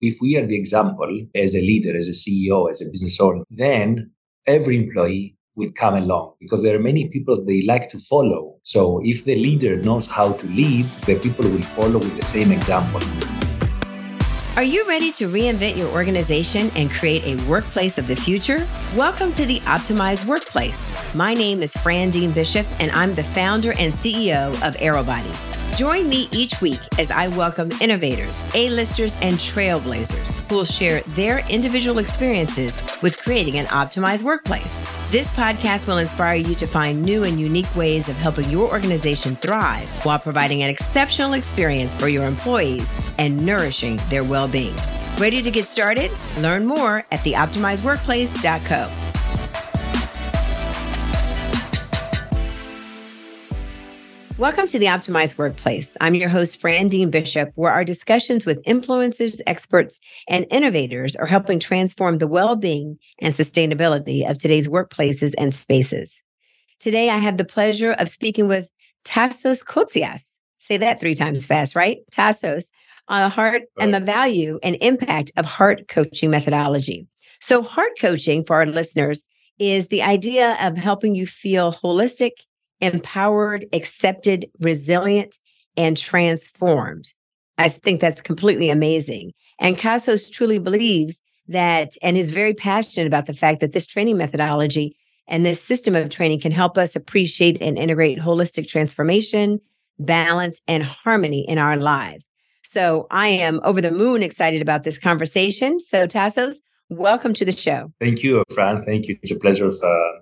if we are the example as a leader, as a CEO, as a business owner, then every employee will come along because there are many people they like to follow. So if the leader knows how to lead, the people will follow with the same example. Are you ready to reinvent your organization and create a workplace of the future? Welcome to the Optimized Workplace. My name is Fran Dean Bishop, and I'm the founder and CEO of Aerobody. Join me each week as I welcome innovators, A-listers, and trailblazers who will share their individual experiences with creating an optimized workplace. This podcast will inspire you to find new and unique ways of helping your organization thrive while providing an exceptional experience for your employees and nourishing their well-being. Ready to get started? Learn more at theoptimizedworkplace.co. Welcome to the Optimized Workplace. I'm your host, Fran Dean Bishop, where our discussions with influencers, experts, and innovators are helping transform the well being and sustainability of today's workplaces and spaces. Today, I have the pleasure of speaking with Tassos Kotzias. Say that three times fast, right? Tassos on the heart and the value and impact of heart coaching methodology. So, heart coaching for our listeners is the idea of helping you feel holistic empowered, accepted, resilient, and transformed. I think that's completely amazing. And Tassos truly believes that and is very passionate about the fact that this training methodology and this system of training can help us appreciate and integrate holistic transformation, balance, and harmony in our lives. So I am over the moon excited about this conversation. So Tassos, welcome to the show. Thank you, Fran. Thank you. It's a pleasure of, uh,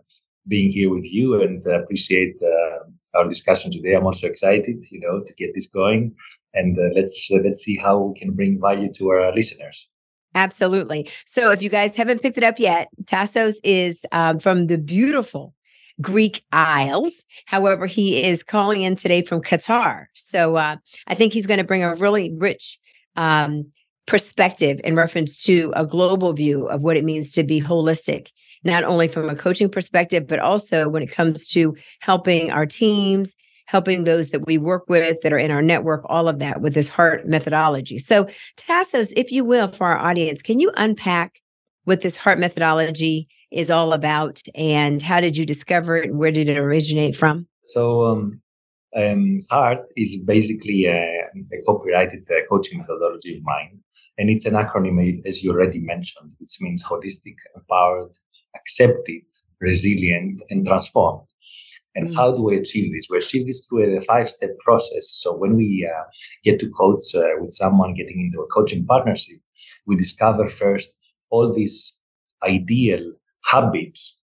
being here with you and uh, appreciate uh, our discussion today. I'm also excited, you know, to get this going, and uh, let's let's see how we can bring value to our listeners. Absolutely. So, if you guys haven't picked it up yet, Tassos is um, from the beautiful Greek Isles. However, he is calling in today from Qatar. So, uh, I think he's going to bring a really rich um, perspective in reference to a global view of what it means to be holistic not only from a coaching perspective, but also when it comes to helping our teams, helping those that we work with that are in our network, all of that with this heart methodology. So, Tassos, if you will, for our audience, can you unpack what this heart methodology is all about and how did you discover it where did it originate from? So, um, um, HEART is basically a, a copyrighted uh, coaching methodology of mine. And it's an acronym, as you already mentioned, which means holistic, empowered, accepted, resilient, and transformed. And mm. how do we achieve this? We achieve this through a five step process. So when we uh, get to coach uh, with someone getting into a coaching partnership, we discover first all these ideal habits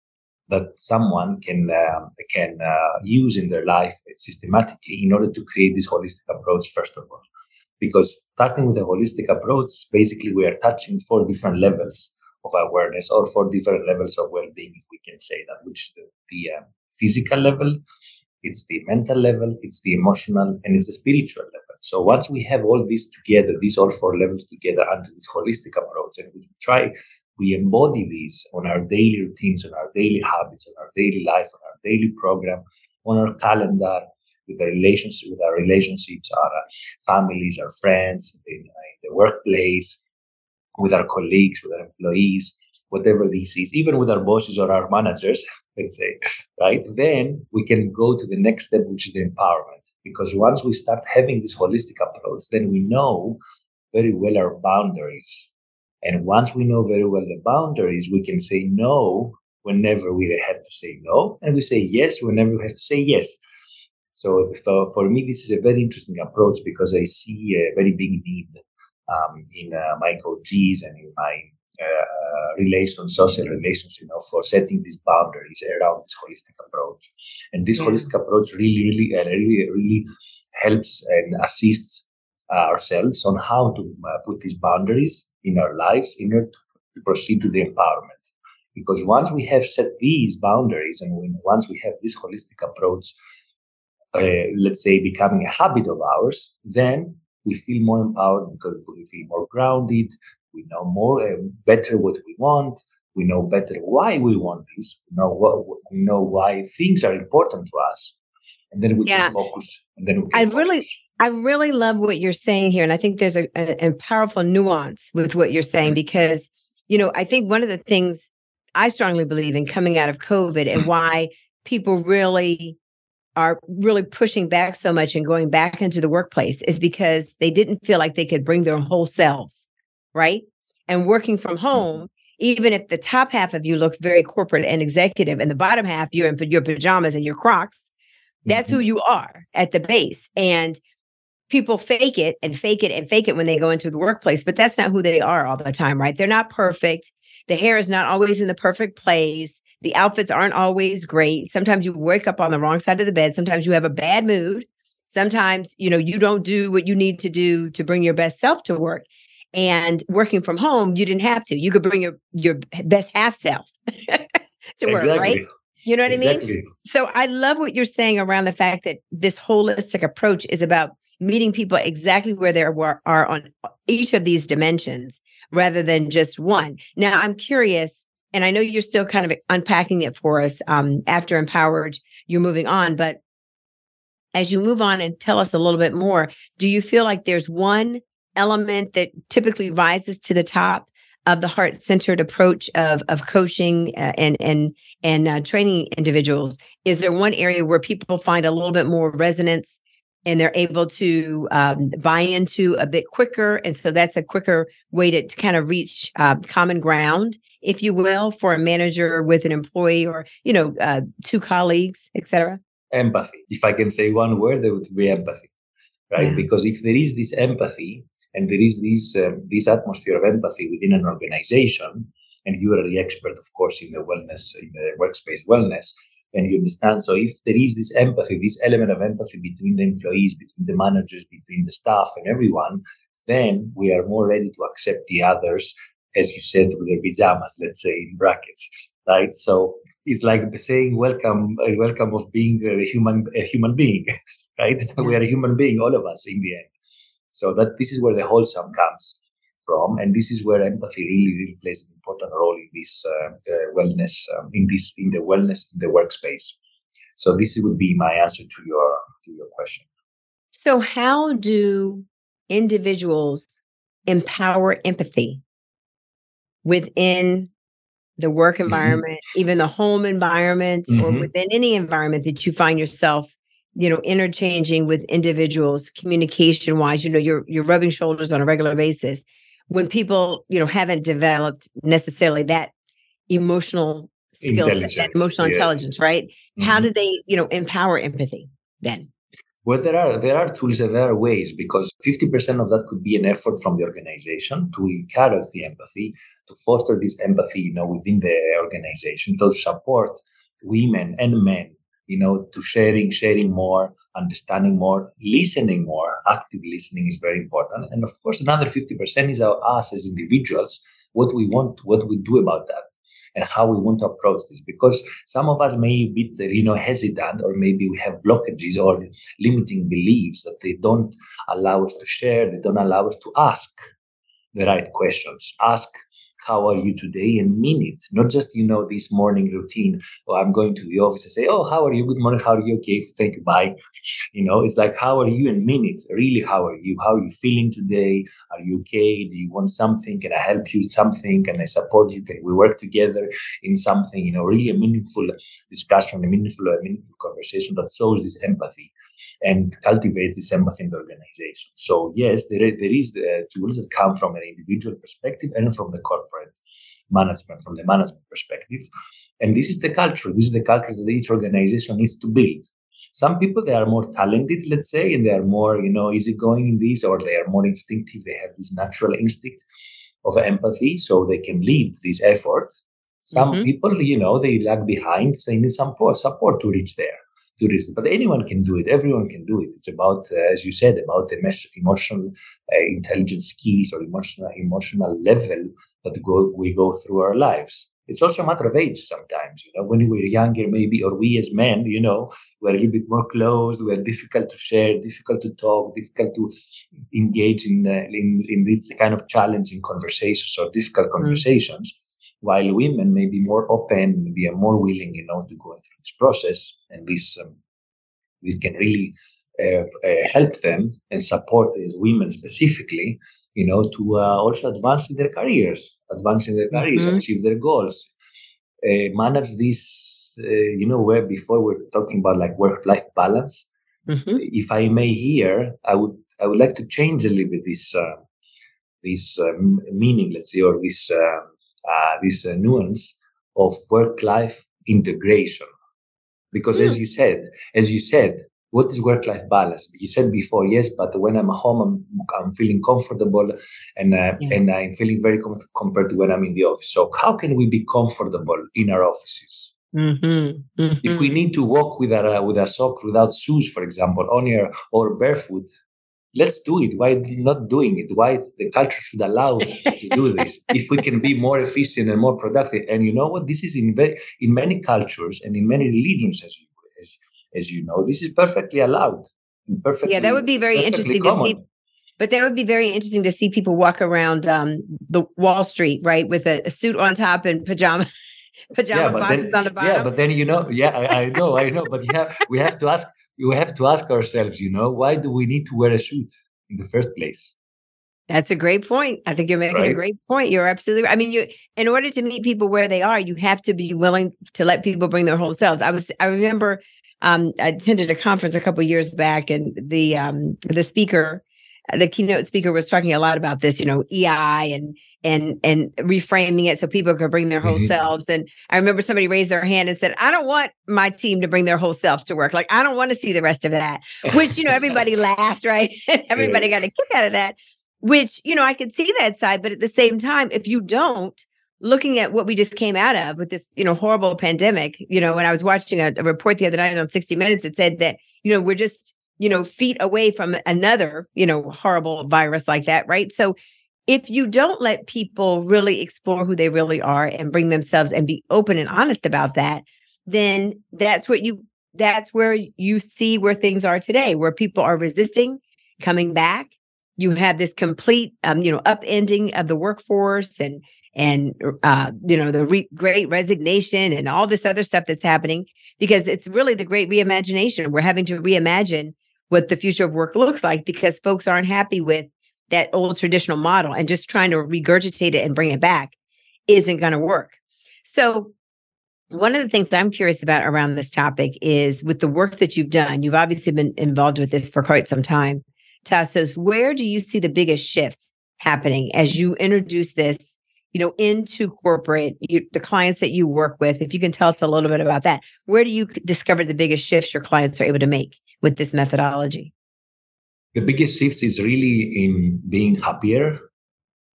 that someone can uh, can uh, use in their life systematically in order to create this holistic approach. First of all, because starting with a holistic approach, basically we are touching four different levels of awareness or for different levels of well-being if we can say that which is the, the uh, physical level it's the mental level it's the emotional and it's the spiritual level. So once we have all these together these all four levels together under this holistic approach and we try we embody these on our daily routines on our daily habits on our daily life on our daily program on our calendar with the relationship with our relationships our families our friends in, in the workplace with our colleagues, with our employees, whatever this is, even with our bosses or our managers, let's say, right? Then we can go to the next step, which is the empowerment. Because once we start having this holistic approach, then we know very well our boundaries. And once we know very well the boundaries, we can say no whenever we have to say no, and we say yes whenever we have to say yes. So, so for me, this is a very interesting approach because I see a very big need um, in uh, my coaches and in my uh, relations, social relations, you know, for setting these boundaries around this holistic approach. And this yeah. holistic approach really, really, uh, really, really helps and assists uh, ourselves on how to uh, put these boundaries in our lives in order to proceed to the empowerment. Because once we have set these boundaries and when, once we have this holistic approach, uh, let's say becoming a habit of ours, then we feel more empowered because we feel more grounded. We know more uh, better what we want. We know better why we want this. We know what we know why things are important to us, and then we yeah. can focus. And then we I focus. really, I really love what you're saying here. And I think there's a, a, a powerful nuance with what you're saying because, you know, I think one of the things I strongly believe in coming out of COVID and why people really are really pushing back so much and going back into the workplace is because they didn't feel like they could bring their whole selves, right? And working from home, even if the top half of you looks very corporate and executive and the bottom half you're in your pajamas and your crocs, that's mm-hmm. who you are at the base. And people fake it and fake it and fake it when they go into the workplace, but that's not who they are all the time, right? They're not perfect. The hair is not always in the perfect place. The outfits aren't always great. Sometimes you wake up on the wrong side of the bed. Sometimes you have a bad mood. Sometimes, you know, you don't do what you need to do to bring your best self to work. And working from home, you didn't have to. You could bring your your best half self to work, exactly. right? You know what exactly. I mean? So I love what you're saying around the fact that this holistic approach is about meeting people exactly where they are on each of these dimensions rather than just one. Now, I'm curious, and I know you're still kind of unpacking it for us um, after Empowered, you're moving on, but as you move on and tell us a little bit more, do you feel like there's one element that typically rises to the top of the heart-centered approach of of coaching uh, and and and uh, training individuals? Is there one area where people find a little bit more resonance and they're able to um, buy into a bit quicker and so that's a quicker way to, to kind of reach uh, common ground if you will for a manager with an employee or you know uh, two colleagues etc empathy. If i can say one word it would be empathy right? Yeah. because if there is this empathy and there is this um, this atmosphere of empathy within an organization and you are the expert of course in the wellness in the workspace wellness and you understand so if there is this empathy this element of empathy between the employees between the managers between the staff and everyone then we are more ready to accept the others as you said with their pajamas let's say in brackets right? So it's like saying welcome uh, welcome of being a human a human being right? We are a human being all of us in the end. So that this is where the wholesome comes from, and this is where empathy really, really plays an important role in this uh, wellness, um, in this in the wellness in the workspace. So this would be my answer to your to your question. So how do individuals empower empathy within the work mm-hmm. environment, mm-hmm. even the home environment, mm-hmm. or within any environment that you find yourself you know interchanging with individuals communication wise you know you're you're rubbing shoulders on a regular basis when people you know haven't developed necessarily that emotional skill set emotional yes. intelligence right mm-hmm. how do they you know empower empathy then well there are there are tools and there are ways because 50% of that could be an effort from the organization to encourage the empathy to foster this empathy you know within the organization to support women and men you know, to sharing, sharing more, understanding more, listening more. Active listening is very important. And of course, another 50% is our, us as individuals, what we want, what we do about that and how we want to approach this because some of us may be you know hesitant or maybe we have blockages or limiting beliefs that they don't allow us to share they don't allow us to ask the right questions ask how are you today and mean it. Not just you know this morning routine or oh, i'm going to the office and say oh how are you? Good morning. How are you? Okay thank you. Bye. You know it's like how are you and mean it? Really how are you? How are you feeling today? Are you okay? Do you want something? Can i help you something? Can i support you? Can we work together in something? You know really a meaningful discussion a meaningful a meaningful conversation that shows this empathy and cultivates this empathy in the organization. So yes there, there is the tools that come from an individual perspective and from the corporate corporate management from the management perspective. And this is the culture. This is the culture that each organization needs to build. Some people they are more talented, let's say, and they are more, you know, easygoing in this, or they are more instinctive. They have this natural instinct of empathy, so they can lead this effort. Some mm-hmm. people, you know, they lag behind, so they need some support to reach there do this. But anyone can do it. Everyone can do it. It's about, uh, as you said, about the emotional uh, intelligence skills or emotional emotional level that go, we go through our lives. It's also a matter of age sometimes. You know, when we were younger, maybe, or we as men, you know, we're a little bit more closed. We're difficult to share, difficult to talk, difficult to engage in uh, in, in this kind of challenging conversations or difficult mm. conversations. Mm while women may be more open, maybe are more willing, you know, to go through this process, and this um, this can really uh, uh, help them and support these women specifically, you know, to uh, also advance in their careers, advance in their careers, mm-hmm. achieve their goals, uh, manage this, uh, you know, where before we're talking about like work-life balance. Mm-hmm. If I may here, I would I would like to change a little bit this this meaning, let's say, or this this nuance of work-life integration because mm. as you said as you said what is work-life balance you said before yes but when i'm home i'm, I'm feeling comfortable and uh, yeah. and i'm feeling very com- compared to when i'm in the office so how can we be comfortable in our offices mm-hmm. Mm-hmm. if we need to walk with our uh, with our socks without shoes for example on your or barefoot let's do it why not doing it why the culture should allow to do this if we can be more efficient and more productive and you know what this is in very, in many cultures and in many religions as you as, as you know this is perfectly allowed perfectly yeah that would be very interesting common. to see but that would be very interesting to see people walk around um, the wall street right with a, a suit on top and pajama pajama yeah, boxes then, on the bottom yeah but then you know yeah I, I know i know but yeah we have to ask we have to ask ourselves, you know, why do we need to wear a suit in the first place? That's a great point. I think you're making right? a great point. You're absolutely right. I mean, you in order to meet people where they are, you have to be willing to let people bring their whole selves. I was I remember um, I attended a conference a couple years back and the um, the speaker the keynote speaker was talking a lot about this, you know, EI and and and reframing it so people could bring their whole mm-hmm. selves. And I remember somebody raised their hand and said, "I don't want my team to bring their whole selves to work. Like I don't want to see the rest of that." Which you know everybody laughed, right? everybody got a kick out of that. Which you know I could see that side, but at the same time, if you don't, looking at what we just came out of with this you know horrible pandemic, you know, when I was watching a, a report the other night on 60 Minutes, it said that you know we're just you know, feet away from another, you know, horrible virus like that, right? So if you don't let people really explore who they really are and bring themselves and be open and honest about that, then that's what you that's where you see where things are today, where people are resisting coming back. You have this complete, um, you know, upending of the workforce and and uh, you know the re- great resignation and all this other stuff that's happening because it's really the great reimagination. We're having to reimagine what the future of work looks like because folks aren't happy with that old traditional model and just trying to regurgitate it and bring it back isn't going to work. So, one of the things I'm curious about around this topic is with the work that you've done, you've obviously been involved with this for quite some time. Tassos, where do you see the biggest shifts happening as you introduce this, you know, into corporate, you, the clients that you work with? If you can tell us a little bit about that, where do you discover the biggest shifts your clients are able to make with this methodology? The biggest shift is really in being happier,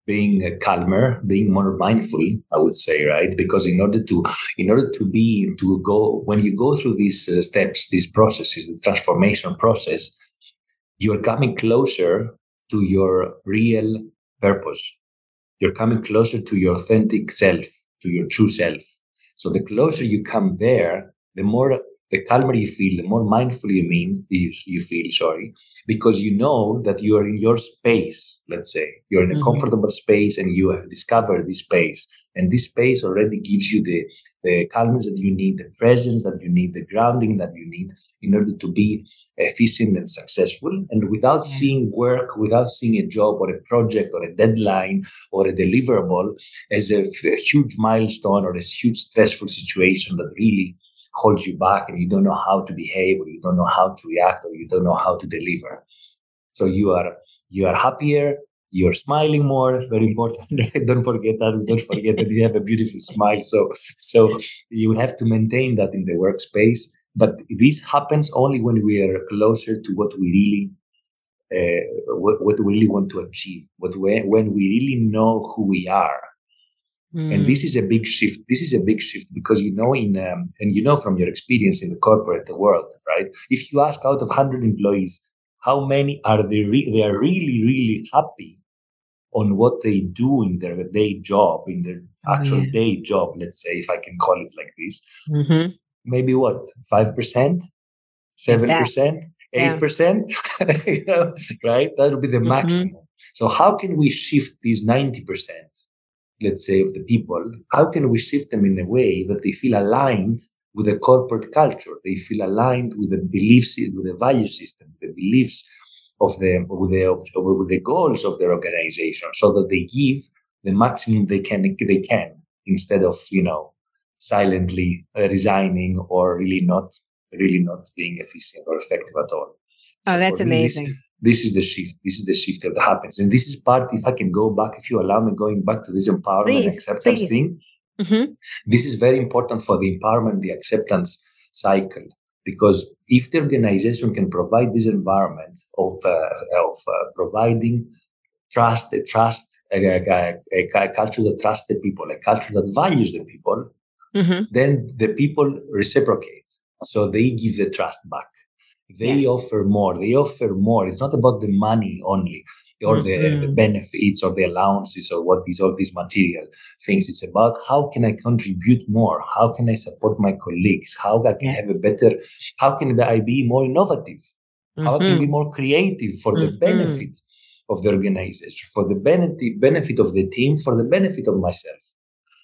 being uh, calmer, being more mindful, I would say, right? Because in order to, in order to be, to go, when you go through these uh, steps, these processes, the transformation process, you are coming closer to your real purpose. You're coming closer to your authentic self, to your true self. So the closer you come there, the more the calmer you feel, the more mindful you mean you, you feel, sorry, because you know that you are in your space, let's say. You're in a mm-hmm. comfortable space and you have discovered this space. And this space already gives you the, the calmness that you need, the presence that you need, the grounding that you need in order to be efficient and successful. And without yeah. seeing work, without seeing a job or a project or a deadline or a deliverable as a, a huge milestone or a huge stressful situation that really holds you back and you don't know how to behave or you don't know how to react or you don't know how to deliver so you are you are happier you're smiling more very important don't forget that don't forget that you have a beautiful smile so so you have to maintain that in the workspace but this happens only when we are closer to what we really uh, what, what we really want to achieve what we, when we really know who we are Mm. And this is a big shift. This is a big shift because you know in um, and you know from your experience in the corporate world, right? If you ask out of hundred employees, how many are they? Re- they are really, really happy on what they do in their day job, in their actual mm. day job. Let's say, if I can call it like this, mm-hmm. Maybe what five percent, seven percent, eight percent, you know, right? That would be the mm-hmm. maximum. So how can we shift these ninety percent? let's say, of the people, how can we shift them in a way that they feel aligned with the corporate culture. They feel aligned with the beliefs, with the value system, the beliefs of the with the with the goals of their organization, so that they give the maximum they can they can instead of you know silently resigning or really not really not being efficient or effective at all. So oh, that's amazing. Me, this, this, is the shift. This is the shift that happens, and this is part. If I can go back, if you allow me, going back to this empowerment please, and acceptance please. thing, mm-hmm. this is very important for the empowerment, the acceptance cycle. Because if the organization can provide this environment of uh, of uh, providing trust, trust, a, a, a, a, culture that trusts the people, a culture that values the people, mm-hmm. then the people reciprocate. So they give the trust back. They yes. offer more. They offer more. It's not about the money only or mm-hmm. the, the, benefits or the allowances or what these all these material things. It's about how can I contribute more? How can I support my colleagues? How I can yes. have a better, how can I be more innovative? Mm-hmm. How I can be mm-hmm. more creative for the mm-hmm. benefit of the organization, for the benefit benefit of the team, for the benefit of myself.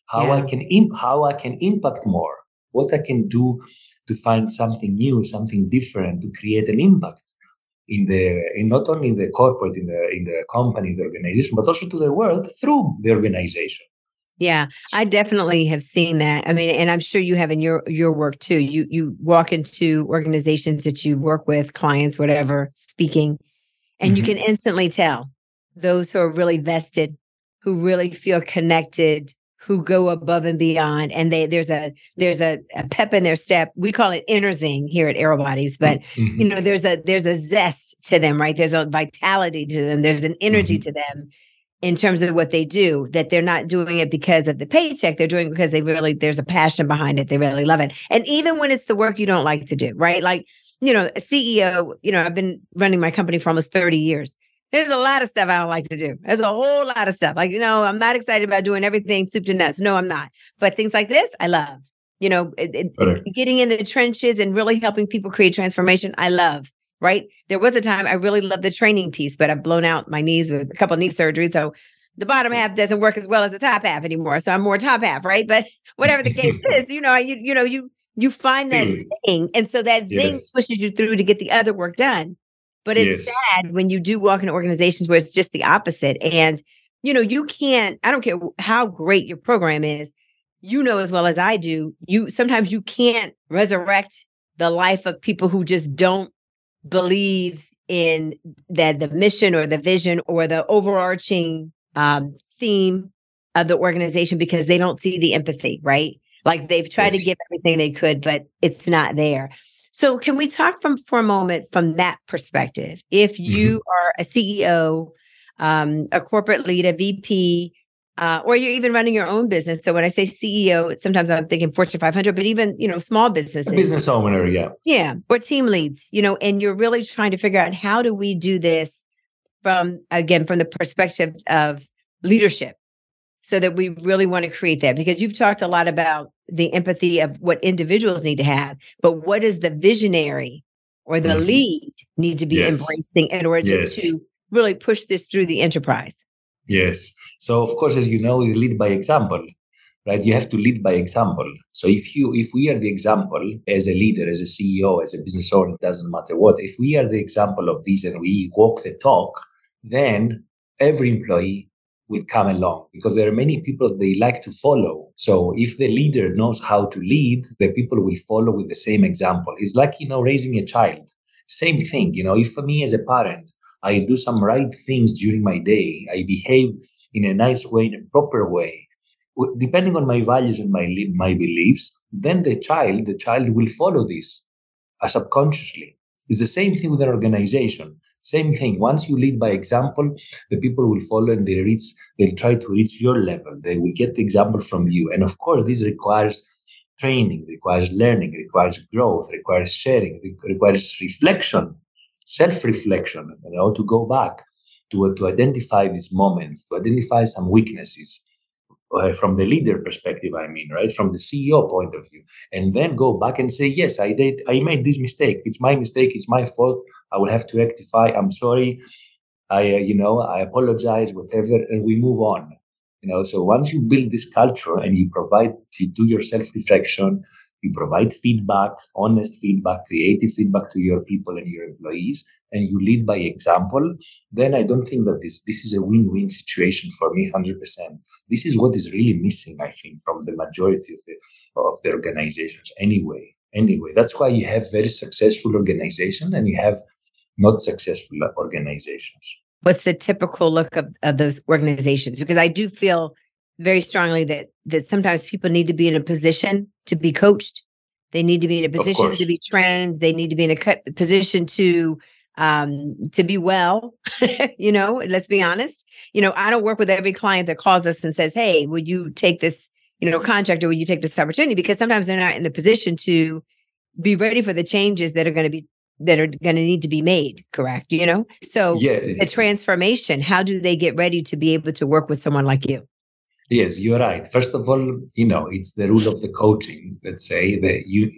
How yeah. I can imp- how I can impact more, what I can do to find something new, something different, to create an impact in the in not only in the corporate, in the in the company, the organization, but also to the world through the organization. Yeah, I definitely have seen that. I mean, and I'm sure you have in your your work too. You you walk into organizations that you work with, clients, whatever, speaking, and mm-hmm. you can instantly tell those who are really vested, who really feel connected, who go above and beyond and they there's a there's a, a pep in their step. We call it inner zing here at aerobodies but mm-hmm. you know there's a there's a zest to them right? There's a vitality to them. There's an energy mm-hmm. to them in terms of what they do that they're not doing it because of the paycheck. They're doing because they really there's a passion behind it. They really love it. And even when it's the work you don't like to do right? Like you know a ceo you know i've been running my company for almost 30 years there's a lot of stuff I don't like to do. There's a whole lot of stuff. Like, you know, I'm not excited about doing everything soup to nuts. No, I'm not. But things like this, I love. You know, it, it, getting in the trenches and really helping people create transformation, I love. Right. There was a time I really loved the training piece, but I've blown out my knees with a couple of knee surgeries. So the bottom half doesn't work as well as the top half anymore. So I'm more top half, right? But whatever the case is, you know, you you know, you you find that zing. And so that zing yes. pushes you through to get the other work done. But it's yes. sad when you do walk into organizations where it's just the opposite. And, you know, you can't, I don't care how great your program is, you know as well as I do, you sometimes you can't resurrect the life of people who just don't believe in that the mission or the vision or the overarching um, theme of the organization because they don't see the empathy, right? Like they've tried yes. to give everything they could, but it's not there. So, can we talk from for a moment from that perspective? If you mm-hmm. are a CEO, um, a corporate lead, a VP, uh, or you're even running your own business. So when I say CEO, sometimes I'm thinking Fortune 500, but even you know small businesses, a business owner, yeah, yeah, or team leads, you know, and you're really trying to figure out how do we do this from again from the perspective of leadership so that we really want to create that because you've talked a lot about the empathy of what individuals need to have but what does the visionary or the mm-hmm. lead need to be yes. embracing in order yes. to, really push this through the enterprise yes so of course as you know we lead by example right you have to lead by example so if you if we are the example as a leader as a ceo as a business owner it doesn't matter what if we are the example of this and we walk the talk then every employee will come along because there are many people they like to follow. So if the leader knows how to lead, the people will follow with the same example. It's like, you know, raising a child. Same thing, you know, if for me as a parent, I do some right things during my day, I behave in a nice way, in a proper way, depending on my values and my my beliefs, then the child, the child will follow this uh, subconsciously. It's the same thing with an organization. Same thing. Once you lead by example, the people will follow and they reach, they'll try to reach your level. They will get the example from you. And of course, this requires training, requires learning, requires growth, requires sharing, requires reflection, self-reflection, you know, to go back to, to identify these moments, to identify some weaknesses. Uh, from the leader perspective, I mean, right? From the CEO point of view, and then go back and say, yes, I did, I made this mistake. It's my mistake. It's my fault. I will have to rectify. I'm sorry. I, uh, you know, I apologize, whatever, and we move on. You know, so once you build this culture and you provide, you do your self reflection, you provide feedback, honest feedback, creative feedback to your people and your employees, and you lead by example, then I don't think that this this is a win-win situation for me, hundred percent. This is what is really missing, I think, from the majority of the of the organizations. Anyway, anyway, that's why you have very successful organizations and you have not successful organizations. What's the typical look of, of those organizations? Because I do feel very strongly that that sometimes people need to be in a position to be coached. They need to be in a position to be trained. They need to be in a position to um to be well you know let's be honest. You know i don't work with every client that calls us and says hey would you take this you know contract or would you take this opportunity? Because sometimes they're not in the position to be ready for the changes that are going to be that are going to need to be made correct you know? So yeah. the transformation how do they get ready to be able to work with someone like you Yes, you're right. First of all, you know, it's the rule of the coaching. Let's say that you,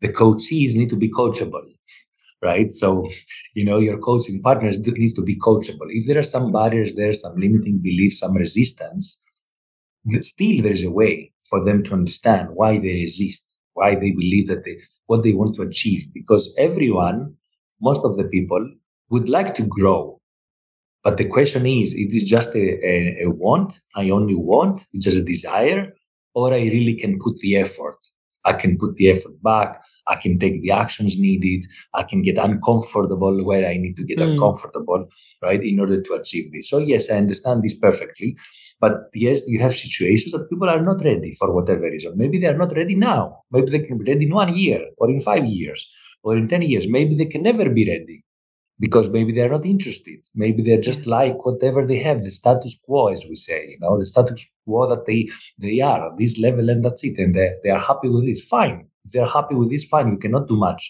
the coaches need to be coachable, right? So, you know, your coaching partners needs to be coachable. If there are some barriers there, some limiting beliefs, some resistance, still there's a way for them to understand why they resist, why they believe that they what they want to achieve. Because everyone, most of the people, would like to grow but the question is, it is just a, a, a want, I only want, it's just a desire, or I really can put the effort. I can put the effort back. I can take the actions needed. I can get uncomfortable where I need to get mm. uncomfortable, right, in order to achieve this. So, yes, I understand this perfectly. But yes, you have situations that people are not ready for whatever reason. Maybe they are not ready now. Maybe they can be ready in one year or in five years or in 10 years. Maybe they can never be ready because maybe they're not interested. Maybe they're just like whatever they have, the status quo, as we say, you know, the status quo that they they are at this level and that's it. And they, they are happy with this. Fine. If they're happy with this, fine. You cannot do much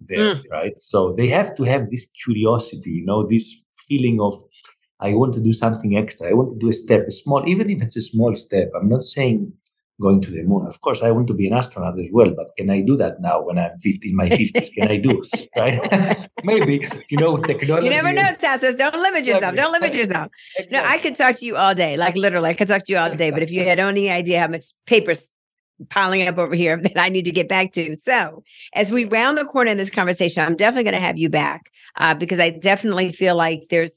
there, mm. right? So they have to have this curiosity, you know, this feeling of I want to do something extra. I want to do a step, a small, even if it's a small step. I'm not saying going to the moon. Of course, I want to be an astronaut as well, but can I do that now when I'm 50 in my 50s? Can I do right? Maybe you know technology. You never know, Tassos. Don't limit yourself. Don't limit yourself. exactly. No, I could talk to you all day, like literally, I could talk to you all day. But if you had any idea how much papers piling up over here that I need to get back to. So, as we round the corner in this conversation, I'm definitely going to have you back uh, because I definitely feel like there's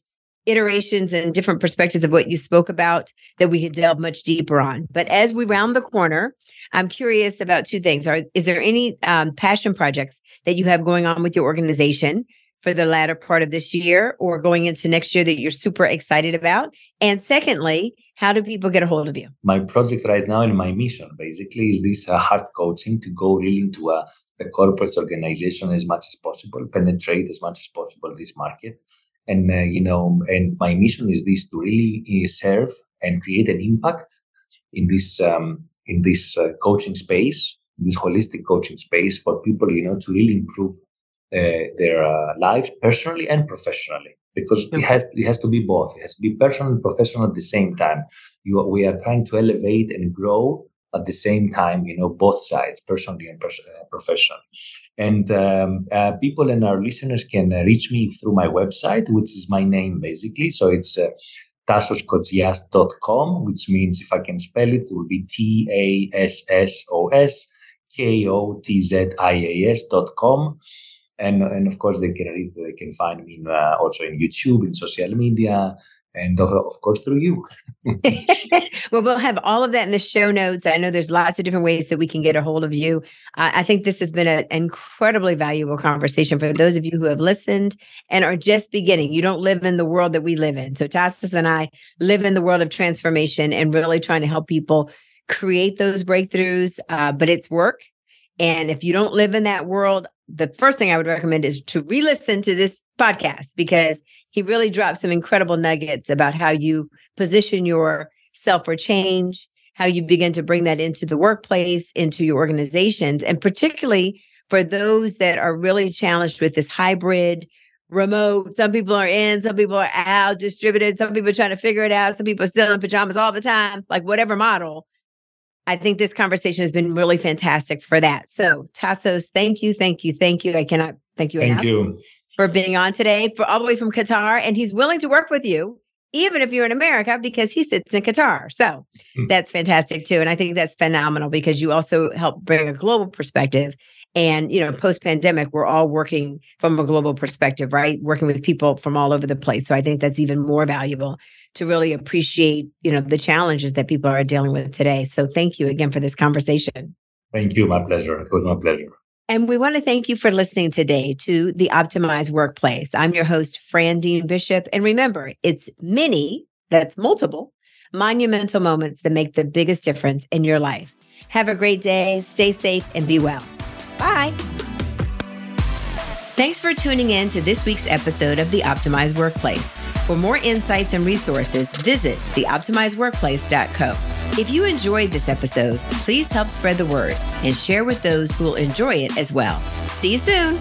iterations and different perspectives of what you spoke about that we could delve much deeper on. But as we round the corner, I'm curious about two things. Are is there any um, passion projects that you have going on with your organization for the latter part of this year or going into next year that you're super excited about? And secondly, how do people get a hold of you? My project right now and my mission basically is this uh, heart coaching to go really into a, a corporate organization as much as possible, penetrate as much as possible this market and uh, you know and my mission is this to really uh, serve and create an impact in this um, in this uh, coaching space this holistic coaching space for people you know to really improve uh, their uh, lives personally and professionally. Because it has it has to be both. It has to be personal and professional at the same time. You we are trying to elevate and grow at the same time, you know, both sides, personally and pers- uh, professionally. And um, uh, people and our listeners can uh, reach me through my website, which is my name basically. So it's uh, tassoskotzias.com, which means if I can spell it, it will be T A S S O S K O T Z I A S.com. And, and of course, they can read, they can find me in, uh, also in YouTube, in social media, and of, course through you. well, we'll have all of that in the show notes. I know there's lots of different ways that we can get a hold of you. Uh, I think this has been an incredibly valuable conversation for those of you who have listened and are just beginning. You don't live in the world that we live in. So Tassos and I live in the world of transformation and really trying to help people create those breakthroughs. Uh, but it's work. And if you don't live in that world, the first thing I would recommend is to re-listen to this podcast because he really dropped some incredible nuggets about how you position yourself for change, how you begin to bring that into the workplace, into your organizations, and particularly for those that are really challenged with this hybrid remote. Some people are in, some people are out, distributed, some people are trying to figure it out, some people are still in pajamas all the time, like whatever model. I think this conversation has been really fantastic for that. So, Tassos, thank you, thank you, thank you. I cannot thank you. Thank enough. you for being on today, for all the way from Qatar, and he's willing to work with you even if you're in America, because he sits in Qatar. So hmm. that's fantastic too. And I think that's phenomenal because you also help bring a global perspective. And, you know, post pandemic, we're all working from a global perspective, right? Working with people from all over the place. So I think that's even more valuable to really appreciate, you know, the challenges that people are dealing with today. So thank you again for this conversation. Thank you. My pleasure. It was my pleasure. And we want to thank you for listening today to the Optimized Workplace. I'm your host, Fran Dean Bishop. And remember, it's many, that's multiple, monumental moments that make the biggest difference in your life. Have a great day, stay safe, and be well. Bye. Thanks for tuning in to this week's episode of the Optimized Workplace. For more insights and resources, visit theoptimizedworkplace.co. If you enjoyed this episode, please help spread the word and share with those who will enjoy it as well. See you soon.